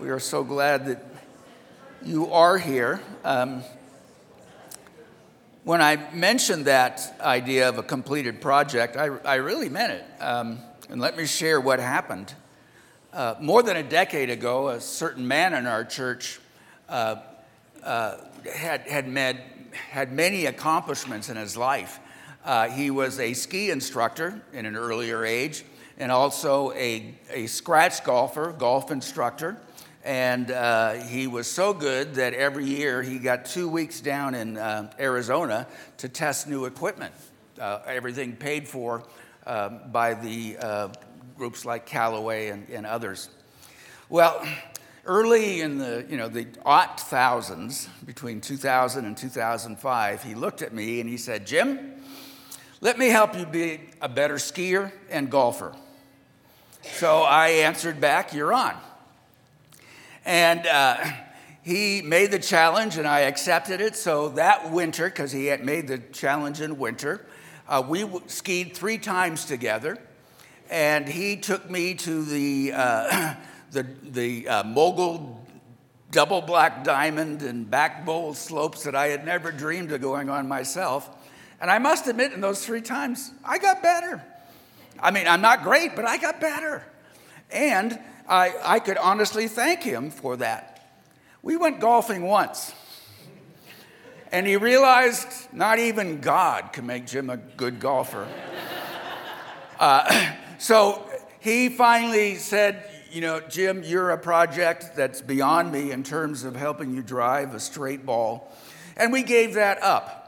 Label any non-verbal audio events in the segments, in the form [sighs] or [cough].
We are so glad that you are here. Um, when I mentioned that idea of a completed project, I, I really meant it. Um, and let me share what happened. Uh, more than a decade ago, a certain man in our church uh, uh, had, had, med, had many accomplishments in his life. Uh, he was a ski instructor in an earlier age and also a, a scratch golfer, golf instructor. And uh, he was so good that every year he got two weeks down in uh, Arizona to test new equipment. Uh, everything paid for uh, by the uh, groups like Callaway and, and, others. Well, early in the you know the aught thousands, between 2000 and 2005, he looked at me and he said, "Jim, let me help you be a better skier and golfer." So I answered back, "You're on." And uh, he made the challenge, and I accepted it. So that winter, because he had made the challenge in winter, uh, we w- skied three times together. And he took me to the, uh, [clears throat] the, the uh, mogul double black diamond and back bowl slopes that I had never dreamed of going on myself. And I must admit, in those three times, I got better. I mean, I'm not great, but I got better. And I, I could honestly thank him for that. We went golfing once, and he realized not even God could make Jim a good golfer. Uh, [clears throat] so he finally said, You know, Jim, you're a project that's beyond me in terms of helping you drive a straight ball. And we gave that up.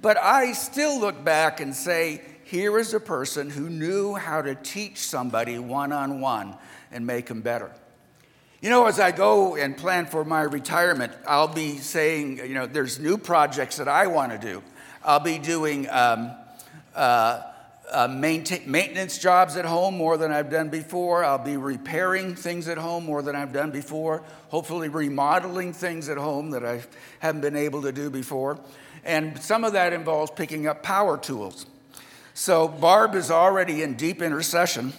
But I still look back and say, here is a person who knew how to teach somebody one on one and make them better. You know, as I go and plan for my retirement, I'll be saying, you know, there's new projects that I want to do. I'll be doing um, uh, uh, maintain, maintenance jobs at home more than I've done before. I'll be repairing things at home more than I've done before. Hopefully, remodeling things at home that I haven't been able to do before. And some of that involves picking up power tools. So, Barb is already in deep intercession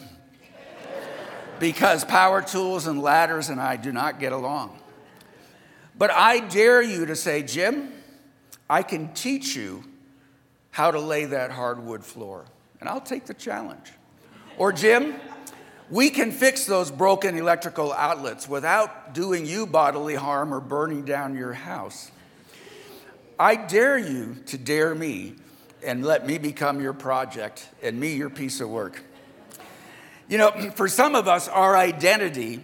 because power tools and ladders and I do not get along. But I dare you to say, Jim, I can teach you how to lay that hardwood floor, and I'll take the challenge. Or, Jim, we can fix those broken electrical outlets without doing you bodily harm or burning down your house. I dare you to dare me and let me become your project and me your piece of work. You know, for some of us, our identity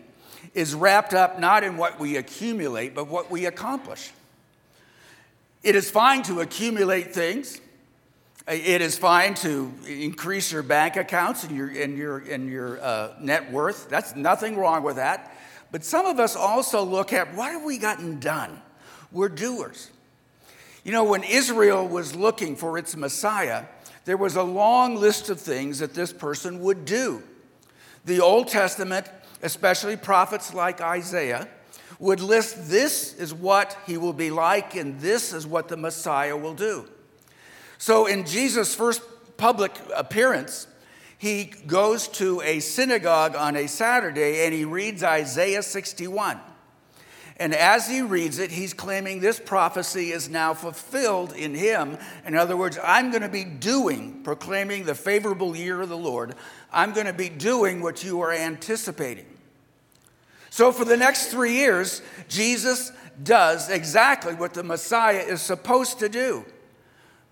is wrapped up not in what we accumulate, but what we accomplish. It is fine to accumulate things. It is fine to increase your bank accounts and your, and your, and your uh, net worth. That's nothing wrong with that. But some of us also look at what have we gotten done? We're doers. You know, when Israel was looking for its Messiah, there was a long list of things that this person would do. The Old Testament, especially prophets like Isaiah, would list this is what he will be like, and this is what the Messiah will do. So, in Jesus' first public appearance, he goes to a synagogue on a Saturday and he reads Isaiah 61. And as he reads it, he's claiming this prophecy is now fulfilled in him. In other words, I'm going to be doing, proclaiming the favorable year of the Lord. I'm going to be doing what you are anticipating. So, for the next three years, Jesus does exactly what the Messiah is supposed to do.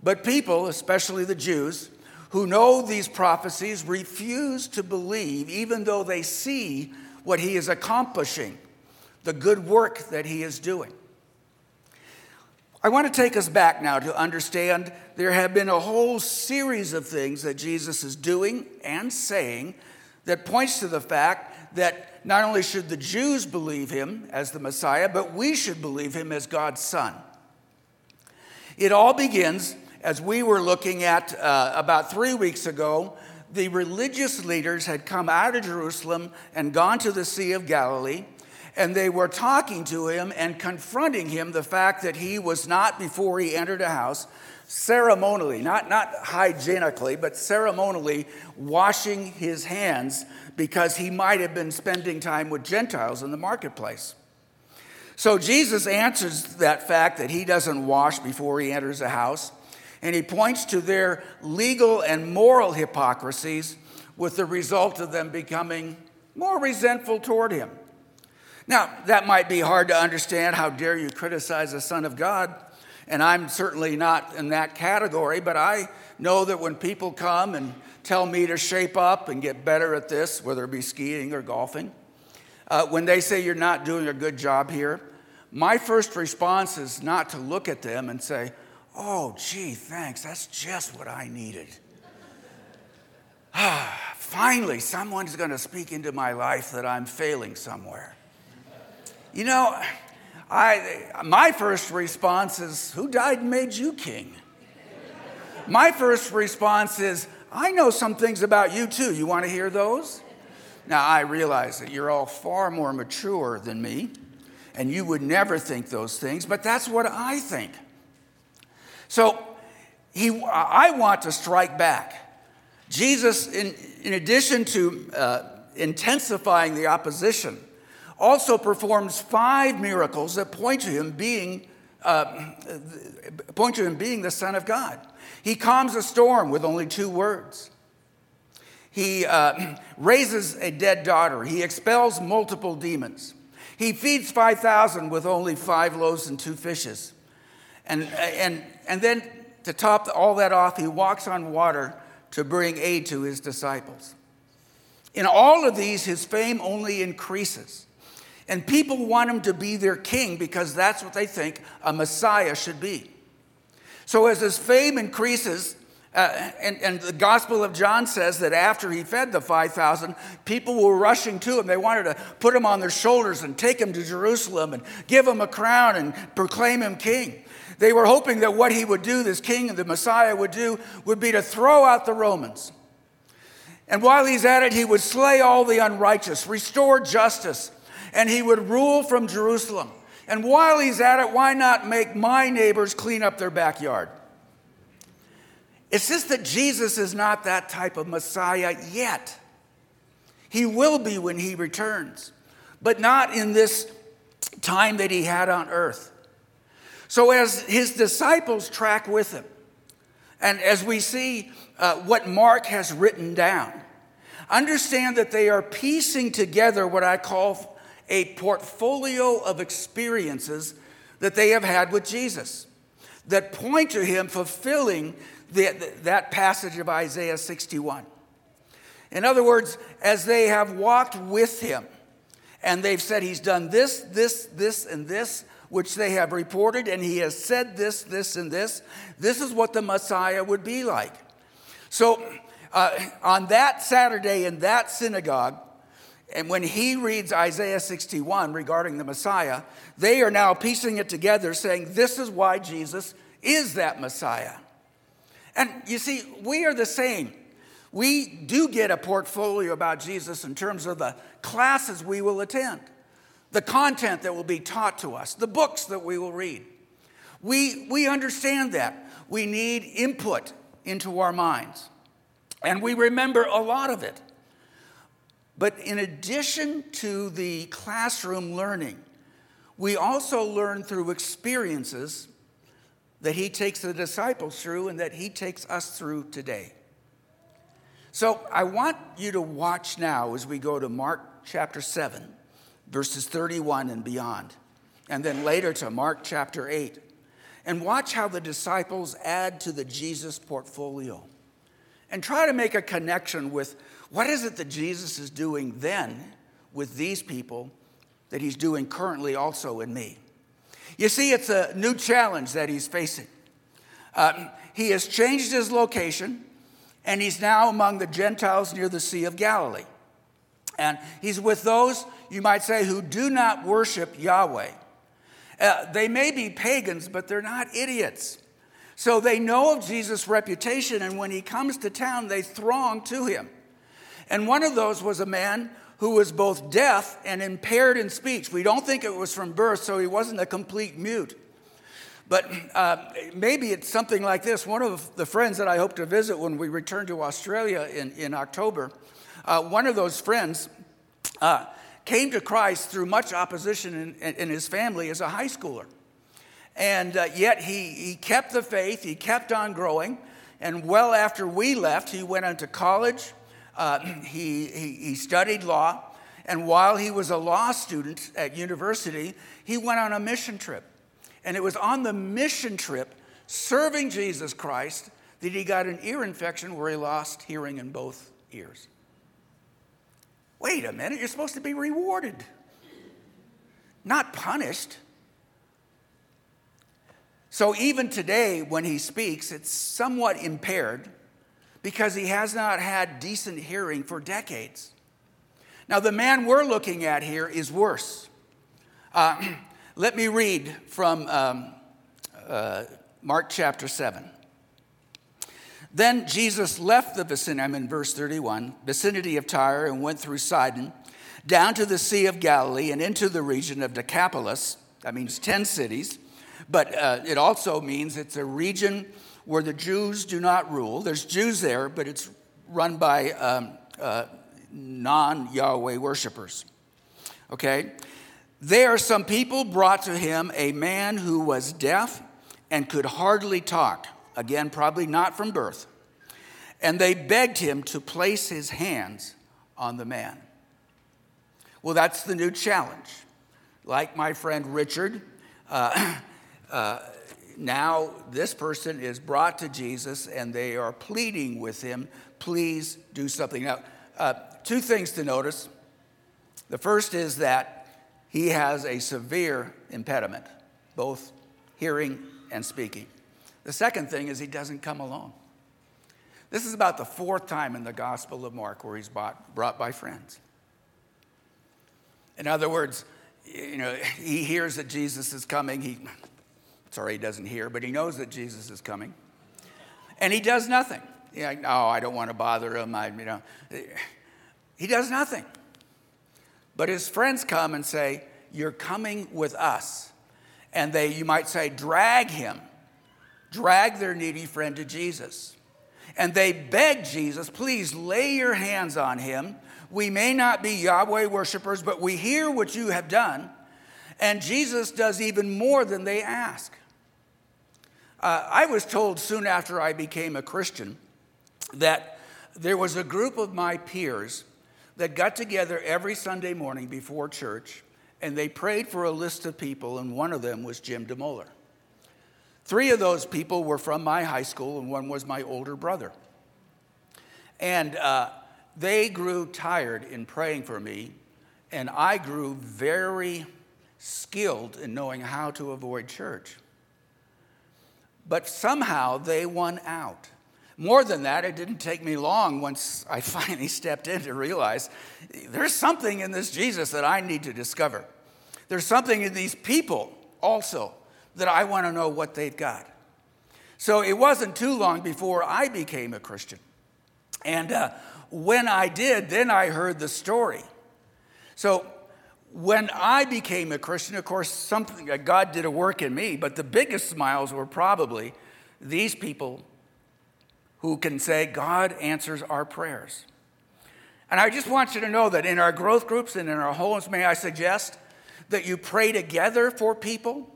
But people, especially the Jews, who know these prophecies, refuse to believe, even though they see what he is accomplishing the good work that he is doing. I want to take us back now to understand there have been a whole series of things that Jesus is doing and saying that points to the fact that not only should the Jews believe him as the Messiah, but we should believe him as God's Son. It all begins as we were looking at uh, about three weeks ago. The religious leaders had come out of Jerusalem and gone to the Sea of Galilee and they were talking to him and confronting him the fact that he was not, before he entered a house, ceremonially, not, not hygienically, but ceremonially washing his hands because he might have been spending time with Gentiles in the marketplace. So Jesus answers that fact that he doesn't wash before he enters a house, and he points to their legal and moral hypocrisies with the result of them becoming more resentful toward him. Now, that might be hard to understand. How dare you criticize the Son of God? And I'm certainly not in that category, but I know that when people come and tell me to shape up and get better at this, whether it be skiing or golfing, uh, when they say you're not doing a good job here, my first response is not to look at them and say, oh, gee, thanks, that's just what I needed. [sighs] Finally, someone's going to speak into my life that I'm failing somewhere. You know, I, my first response is, Who died and made you king? My first response is, I know some things about you too. You want to hear those? Now, I realize that you're all far more mature than me, and you would never think those things, but that's what I think. So, he, I want to strike back. Jesus, in, in addition to uh, intensifying the opposition, also performs five miracles that point to him being, uh, point to him being the Son of God. He calms a storm with only two words. He uh, [clears throat] raises a dead daughter. He expels multiple demons. He feeds 5,000 with only five loaves and two fishes. And, and, and then to top all that off, he walks on water to bring aid to his disciples. In all of these, his fame only increases. And people want him to be their king because that's what they think a Messiah should be. So as his fame increases, uh, and, and, the Gospel of John says that after he fed the 5,000, people were rushing to him. They wanted to put him on their shoulders and take him to Jerusalem and give him a crown and proclaim him king. They were hoping that what he would do, this king and the Messiah would do, would be to throw out the Romans. And while he's at it, he would slay all the unrighteous, restore justice, and he would rule from Jerusalem. And while he's at it, why not make my neighbors clean up their backyard? It's just that Jesus is not that type of Messiah yet. He will be when he returns, but not in this time that he had on earth. So, as his disciples track with him, and as we see uh, what Mark has written down, understand that they are piecing together what I call a portfolio of experiences that they have had with Jesus that point to him fulfilling the, that passage of Isaiah 61. In other words, as they have walked with him and they've said he's done this, this, this, and this, which they have reported, and he has said this, this, and this, this is what the Messiah would be like. So uh, on that Saturday in that synagogue, and when he reads Isaiah 61 regarding the Messiah, they are now piecing it together, saying, This is why Jesus is that Messiah. And you see, we are the same. We do get a portfolio about Jesus in terms of the classes we will attend, the content that will be taught to us, the books that we will read. We, we understand that. We need input into our minds. And we remember a lot of it. But in addition to the classroom learning, we also learn through experiences that he takes the disciples through and that he takes us through today. So I want you to watch now as we go to Mark chapter 7, verses 31 and beyond, and then later to Mark chapter 8, and watch how the disciples add to the Jesus portfolio. And try to make a connection with what is it that Jesus is doing then with these people that he's doing currently also in me? You see, it's a new challenge that he's facing. Uh, he has changed his location, and he's now among the Gentiles near the Sea of Galilee. And he's with those, you might say, who do not worship Yahweh. Uh, they may be pagans, but they're not idiots. So they know of Jesus' reputation, and when he comes to town, they throng to him. And one of those was a man who was both deaf and impaired in speech. We don't think it was from birth, so he wasn't a complete mute. But uh, maybe it's something like this. One of the friends that I hope to visit when we return to Australia in, in October, uh, one of those friends uh, came to Christ through much opposition in, in, his family as a high schooler. And uh, yet he, he kept the faith, he kept on growing. And well after we left, he went on to college, uh, he, he, he studied law. And while he was a law student at university, he went on a mission trip. And it was on the mission trip, serving Jesus Christ, that he got an ear infection where he lost hearing in both ears. Wait a minute, you're supposed to be rewarded, not punished. So even today, when he speaks, it's somewhat impaired because he has not had decent hearing for decades. Now, the man we're looking at here is worse. Uh, [clears throat] let me read from um, uh, Mark chapter 7. Then Jesus left the vicinity, I'm in verse 31, vicinity of Tyre and went through Sidon, down to the Sea of Galilee and into the region of Decapolis. That means 10 cities, but uh, it also means it's a region where the Jews do not rule. There's Jews there, but it's run by um, uh, non Yahweh worshipers. Okay? There, some people brought to him a man who was deaf and could hardly talk. Again, probably not from birth. And they begged him to place his hands on the man. Well, that's the new challenge. Like my friend Richard, uh, [clears throat] uh, now this person is brought to Jesus and they are pleading with him, please do something. Now, uh, two things to notice. The first is that he has a severe impediment, both hearing and speaking. The second thing is he doesn't come alone. This is about the fourth time in the Gospel of Mark where he's brought, brought by friends. In other words, you know, he hears that Jesus is coming. He, sorry, he doesn't hear, but he knows that Jesus is coming. And he does nothing. Yeah, oh, I don't want to bother him. I, you know, he does nothing. But his friends come and say, You're coming with us. And they, you might say, drag him, drag their needy friend to Jesus. And they beg Jesus, Please lay your hands on him. We may not be Yahweh worshipers, but we hear what you have done. And Jesus does even more than they ask. Uh, I was told soon after I became a Christian that there was a group of my peers that got together every Sunday morning before church and they prayed for a list of people, and one of them was Jim DeMoller. Three of those people were from my high school, and one was my older brother. And uh, they grew tired in praying for me, and I grew very skilled in knowing how to avoid church. But somehow they won out. More than that, it didn't take me long once I [laughs] finally stepped in to realize there's something in this Jesus that I need to discover. There's something in these people also that I want to know what they've got. So it wasn't too long before I became a Christian. And uh, when I did, then I heard the story. So when I became a Christian, of course, something uh, God did a work in me, but the biggest smiles were probably these people who can say, God answers our prayers. And I just want you to know that in our growth groups and in our homes, may I suggest that you pray together for people,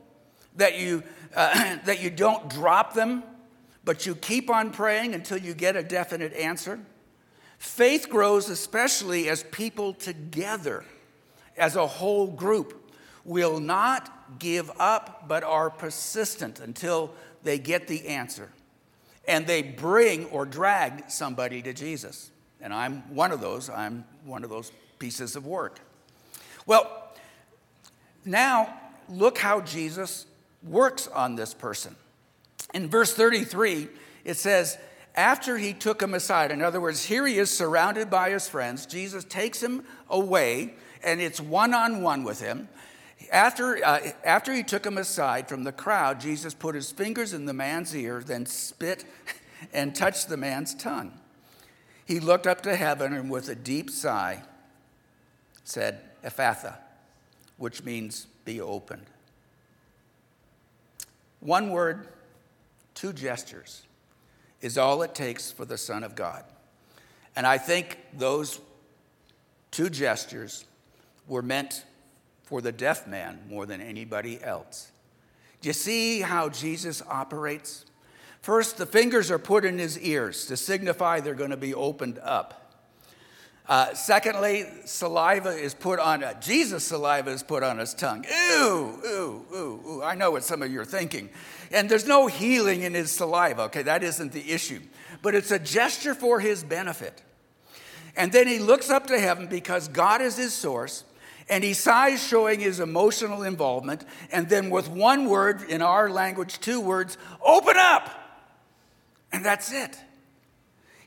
that you, uh, [clears throat] that you don't drop them, but you keep on praying until you get a definite answer. Faith grows especially as people together, as a whole group, will not give up but are persistent until they get the answer and they bring or drag somebody to Jesus. And I'm one of those. I'm one of those pieces of work. Well, now look how Jesus works on this person. In verse 33, it says, after he took him aside, in other words, here he is surrounded by his friends, Jesus takes him away, and it's one on one with him. After, uh, after he took him aside from the crowd, Jesus put his fingers in the man's ear, then spit [laughs] and touched the man's tongue. He looked up to heaven and with a deep sigh, said Ephphatha, which means be opened. One word, two gestures is all it takes for the Son of God. And I think those two gestures were meant for the deaf man more than anybody else. Do you see how Jesus operates? First, the fingers are put in his ears to signify they're going to be opened up. Uh, secondly, saliva is put on, uh, Jesus' saliva is put on his tongue. Ew, ew, ew, ew. I know what some of you are thinking. And there's no healing in his saliva, okay? That isn't the issue. But it's a gesture for his benefit. And then he looks up to heaven because God is his source. And he sighs, showing his emotional involvement. And then, with one word, in our language, two words, open up. And that's it.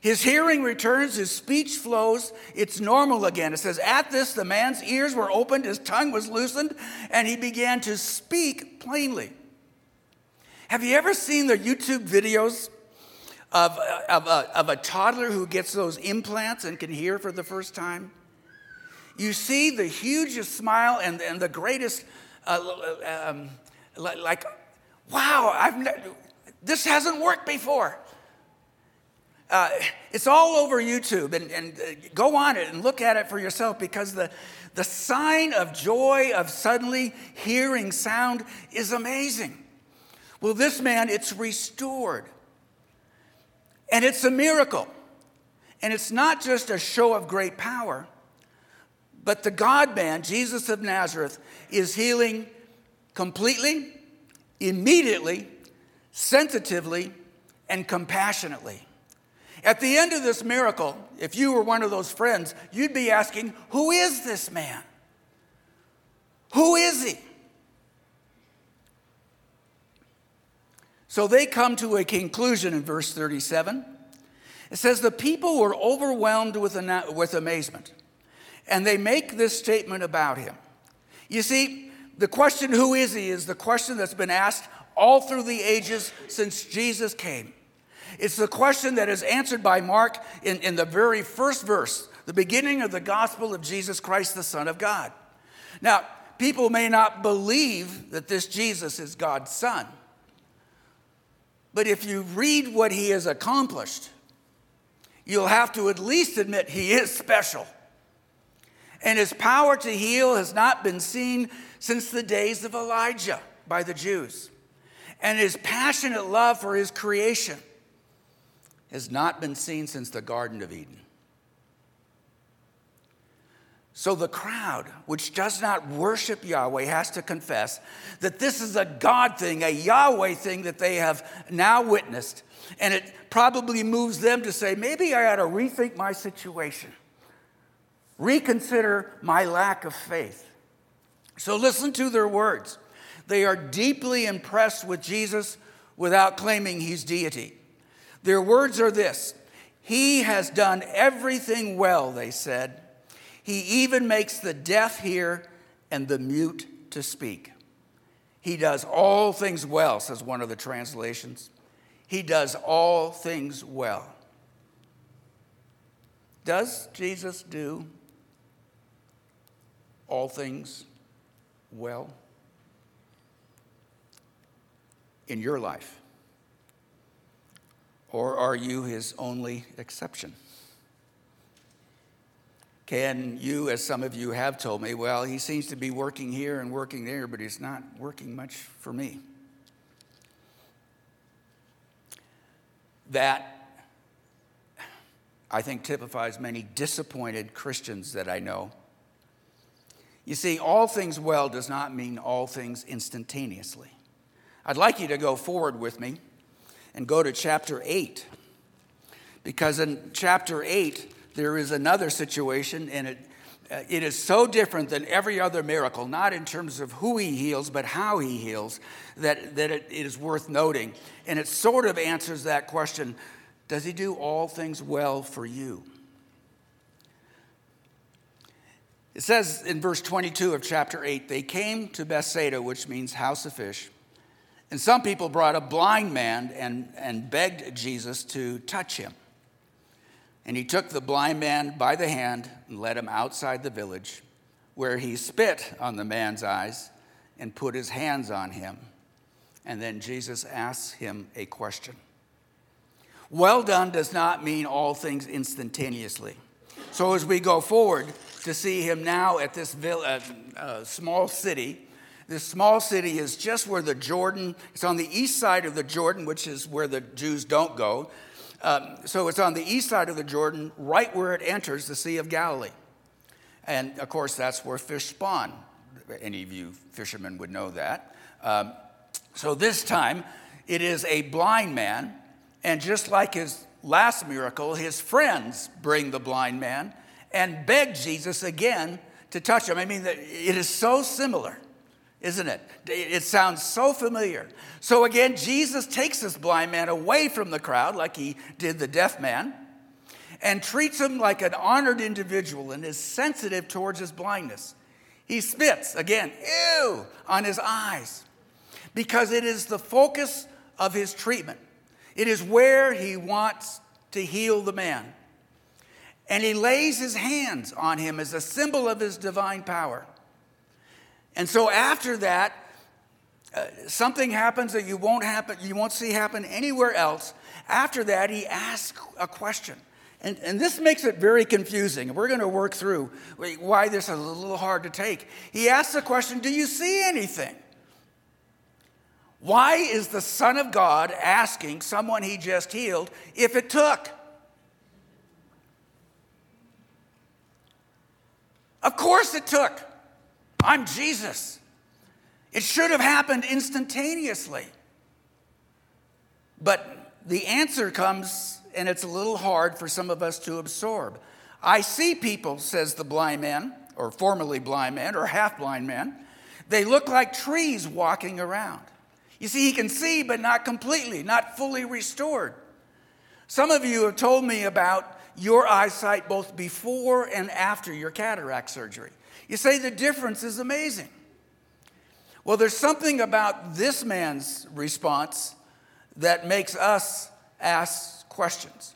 His hearing returns, his speech flows, it's normal again. It says, At this, the man's ears were opened, his tongue was loosened, and he began to speak plainly. Have you ever seen the YouTube videos of, of, a, of a toddler who gets those implants and can hear for the first time? You see the hugest smile and, and the greatest, uh, um, like, wow, I've ne- this hasn't worked before. Uh, it's all over YouTube, and, and uh, go on it and look at it for yourself because the, the sign of joy of suddenly hearing sound is amazing. Well, this man, it's restored. And it's a miracle. And it's not just a show of great power, but the God man, Jesus of Nazareth, is healing completely, immediately, sensitively, and compassionately. At the end of this miracle, if you were one of those friends, you'd be asking, Who is this man? Who is he? So they come to a conclusion in verse 37. It says, The people were overwhelmed with, with amazement, and they make this statement about him. You see, the question, Who is he, is the question that's been asked all through the ages since Jesus came. It's the question that is answered by Mark in, in the very first verse, the beginning of the gospel of Jesus Christ, the Son of God. Now, people may not believe that this Jesus is God's Son, but if you read what he has accomplished, you'll have to at least admit he is special. And his power to heal has not been seen since the days of Elijah by the Jews. And his passionate love for his creation has not been seen since the Garden of Eden. So the crowd, which does not worship Yahweh, has to confess that this is a God thing, a Yahweh thing that they have now witnessed. And it probably moves them to say, maybe I ought to rethink my situation, reconsider my lack of faith. So listen to their words. They are deeply impressed with Jesus without claiming he's deity. Their words are this He has done everything well, they said. He even makes the deaf hear and the mute to speak. He does all things well, says one of the translations. He does all things well. Does Jesus do all things well in your life? Or are you his only exception? Can you, as some of you have told me, well, he seems to be working here and working there, but he's not working much for me? That, I think, typifies many disappointed Christians that I know. You see, all things well does not mean all things instantaneously. I'd like you to go forward with me and go to chapter 8. Because in chapter 8, there is another situation, and it, uh, it is so different than every other miracle, not in terms of who he heals, but how he heals, that, that it, it is worth noting. And it sort of answers that question Does he do all things well for you? It says in verse 22 of chapter 8, they came to Bethsaida, which means house of fish. And some people brought a blind man and, and begged Jesus to touch him. And he took the blind man by the hand and led him outside the village where he spit on the man's eyes and put his hands on him. And then Jesus asks him a question. Well done does not mean all things instantaneously. So as we go forward to see him now at this uh, uh, small city, this small city is just where the Jordan, it's on the east side of the Jordan, which is where the Jews don't go. Um, so it's on the east side of the Jordan, right where it enters the Sea of Galilee. And of course, that's where fish spawn. Any of you fishermen would know that. Um, so this time, it is a blind man, and just like his last miracle, his friends bring the blind man and beg Jesus again to touch him. I mean, it is so similar, isn't it? It sounds so familiar. So again, Jesus takes this blind man away from the crowd, like he did the deaf man and treats him like an honored individual and is sensitive towards his blindness. He spits, again, ew, on his eyes because it is the focus of his treatment. It is where he wants to heal the man. And he lays his hands on him as a symbol of his divine power. And so after that, uh, something happens that you won't happen, you won't see happen anywhere else. After that, he asks a question. And, and this makes it very confusing. We're going to work through why this is a little hard to take. He asks the question Do you see anything? Why is the Son of God asking someone he just healed if it took? Of course it took. I'm Jesus. It should have happened instantaneously. But the answer comes and it's a little hard for some of us to absorb. I see people, says the blind man, or formerly blind man, or half blind man. They look like trees walking around. You see, he can see, but not completely, not fully restored. Some of you have told me about your eyesight both before and after your cataract surgery. You say the difference is amazing. Well, there's something about this man's response that makes us ask questions.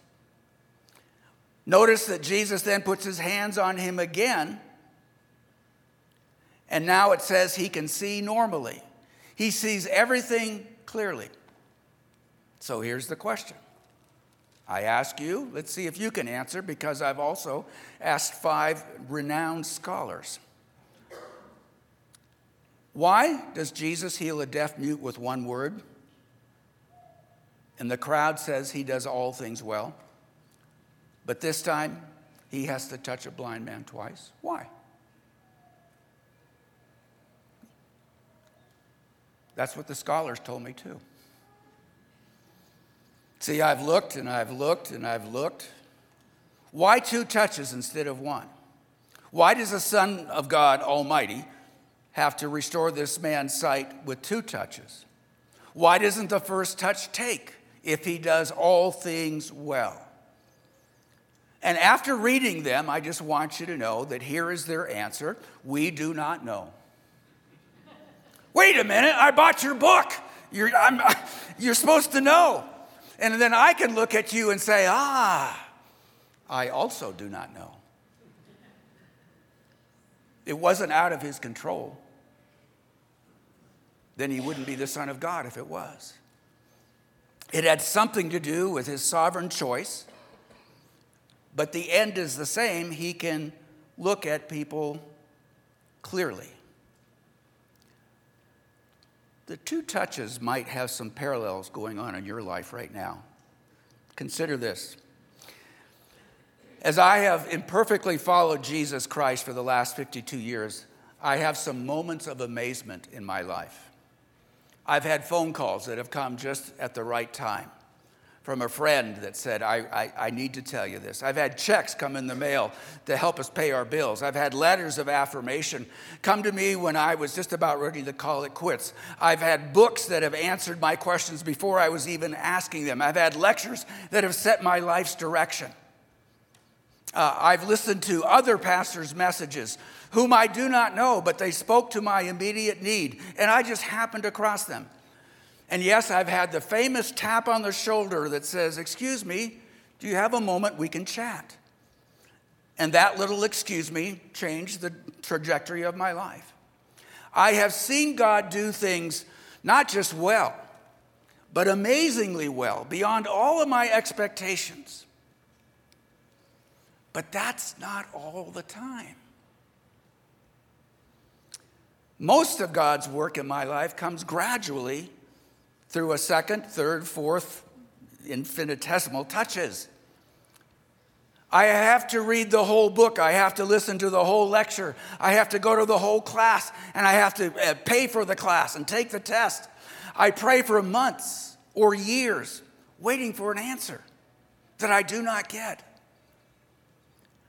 Notice that Jesus then puts his hands on him again, and now it says he can see normally. He sees everything clearly. So here's the question. I ask you, let's see if you can answer, because I've also asked five renowned scholars. Why does Jesus heal a deaf mute with one word? And the crowd says he does all things well. But this time, he has to touch a blind man twice. Why? That's what the scholars told me too. See, I've looked and I've looked and I've looked. Why two touches instead of one? Why does the Son of God Almighty have to restore this man's sight with two touches? Why doesn't the first touch take? if he does all things well. And after reading them, I just want you to know that here is their answer we do not know. Wait a minute, I bought your book. You're, [laughs] you're supposed to know. And then I can look at you and say, ah, I also do not know. It wasn't out of his control. Then he wouldn't be the Son of God if it was. It had something to do with his sovereign choice, but the end is the same. He can look at people clearly. The two touches might have some parallels going on in your life right now. Consider this. As I have imperfectly followed Jesus Christ for the last 52 years, I have some moments of amazement in my life. I've had phone calls that have come just at the right time from a friend that said, I, I, I, need to tell you this. I've had checks come in the mail to help us pay our bills. I've had letters of affirmation come to me when I was just about ready to call it quits. I've had books that have answered my questions before I was even asking them. I've had lectures that have set my life's direction. Uh, I've listened to other pastors' messages whom I do not know, but they spoke to my immediate need, and I just happened across them. And yes, I've had the famous tap on the shoulder that says, Excuse me, do you have a moment we can chat? And that little excuse me changed the trajectory of my life. I have seen God do things not just well, but amazingly well, beyond all of my expectations. But that's not all the time. Most of God's work in my life comes gradually through a second, third, fourth, infinitesimal touches. I have to read the whole book. I have to listen to the whole lecture. I have to go to the whole class and I have to uh, pay for the class and take the test. I pray for months or years waiting for an answer that I do not get.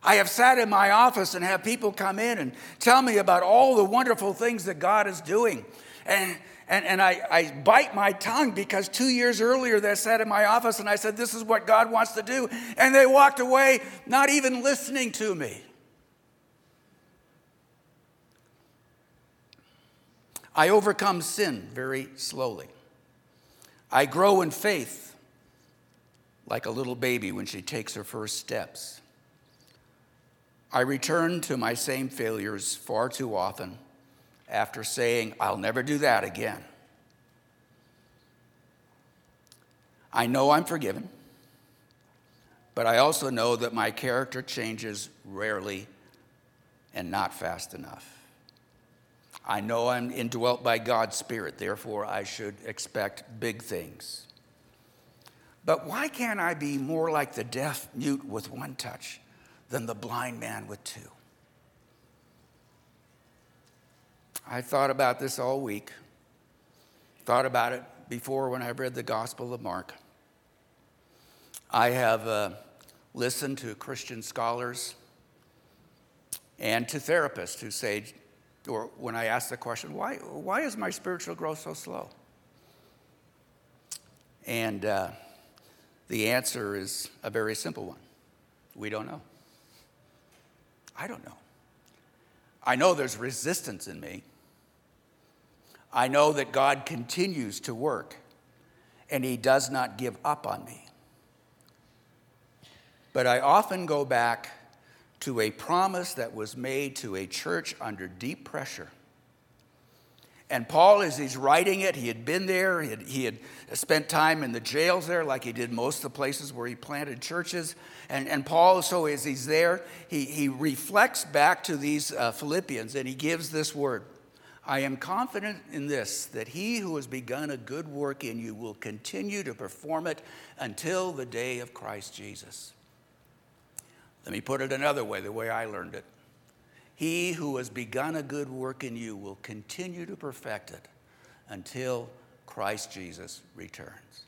I have sat in my office and have people come in and tell me about all the wonderful things that God is doing. And and, and I, I bite my tongue because two years earlier they sat in my office and I said, This is what God wants to do. And they walked away not even listening to me. I overcome sin very slowly. I grow in faith like a little baby when she takes her first steps. I return to my same failures far too often after saying, I'll never do that again. I know I'm forgiven, but I also know that my character changes rarely and not fast enough. I know I'm indwelt by God's Spirit, therefore, I should expect big things. But why can't I be more like the deaf mute with one touch than the blind man with two? I thought about this all week. Thought about it before when I read the Gospel of Mark. I have uh, listened to Christian scholars and to therapists who say, or when I ask the question, why, why is my spiritual growth so slow? And uh, the answer is a very simple one we don't know. I don't know. I know there's resistance in me. I know that God continues to work and He does not give up on me. But I often go back to a promise that was made to a church under deep pressure. And Paul, as he's writing it, he had been there, he had, he had, spent time in the jails there, like he did most of the places where he planted churches. And, and Paul, so as he's there, he, he reflects back to these uh, Philippians and he gives this word I am confident in this, that he who has begun a good work in you will continue to perform it until the day of Christ Jesus. Let me put it another way, the way I learned it. He who has begun a good work in you will continue to perfect it until Christ Jesus returns.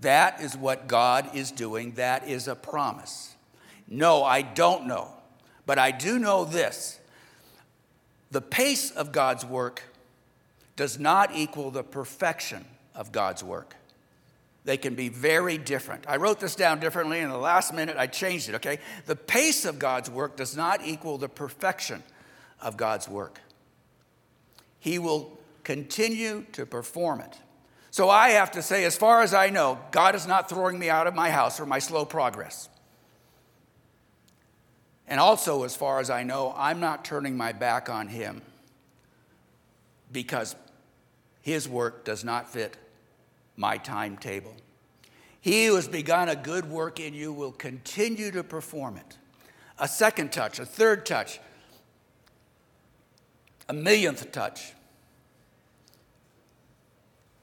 That is what God is doing. That is a promise. No, I don't know. But I do know this the pace of God's work does not equal the perfection of God's work. They can be very different. I wrote this down differently in the last minute, I changed it, okay? The pace of God's work does not equal the perfection of God's work. He will continue to perform it. So I have to say, as far as I know, God is not throwing me out of my house for my slow progress. And also, as far as I know, I'm not turning my back on him because his work does not fit my timetable. He who has begun a good work in you will continue to perform it. A second touch, a third touch, a millionth touch.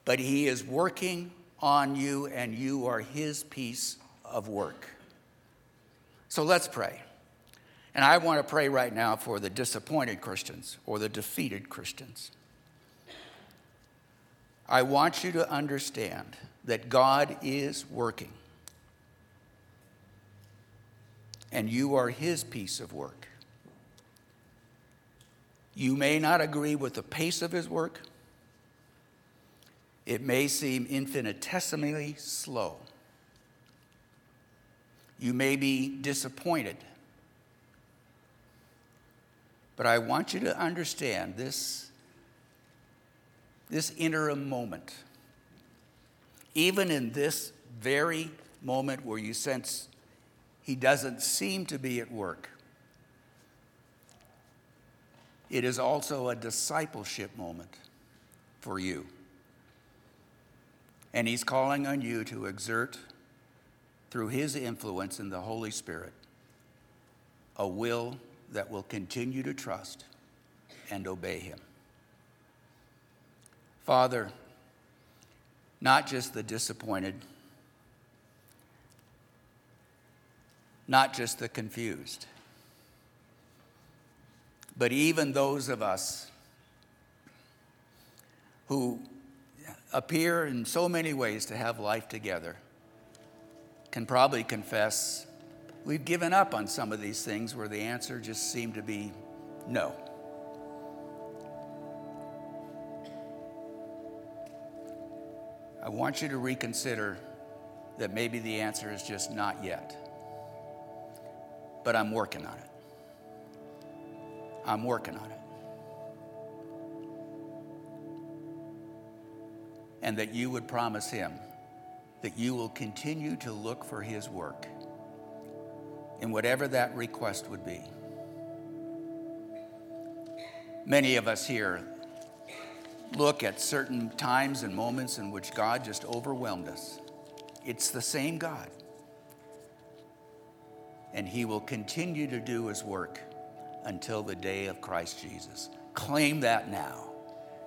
But he is working on you, and you are his piece of work. So let's pray. And I want to pray right now for the disappointed Christians or the defeated Christians. I want you to understand that God is working. And you are his piece of work. You may not agree with the pace of his work. It may seem infinitesimally slow. You may be disappointed but I want you to understand this, this interim moment. Even in this very moment where you sense he doesn't seem to be at work, it is also a discipleship moment for you. And He's calling on you to exert, through His influence in the Holy Spirit, a will that will continue to trust and obey Him. Father, not just the disappointed, not just the confused, but even those of us who appear in so many ways to have life together can probably confess we've given up on some of these things where the answer just seemed to be no. I want you to reconsider that maybe the answer is just not yet. But I'm working on it. I'm working on it. And that you would promise him that you will continue to look for his work in whatever that request would be. Many of us here look at certain times and moments in which God just overwhelmed us. It's the same God. And he will continue to do his work until the day of Christ Jesus. Claim that now.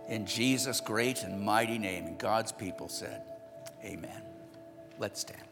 In Jesus' great and mighty name. And God's people said, Amen. Let's stand.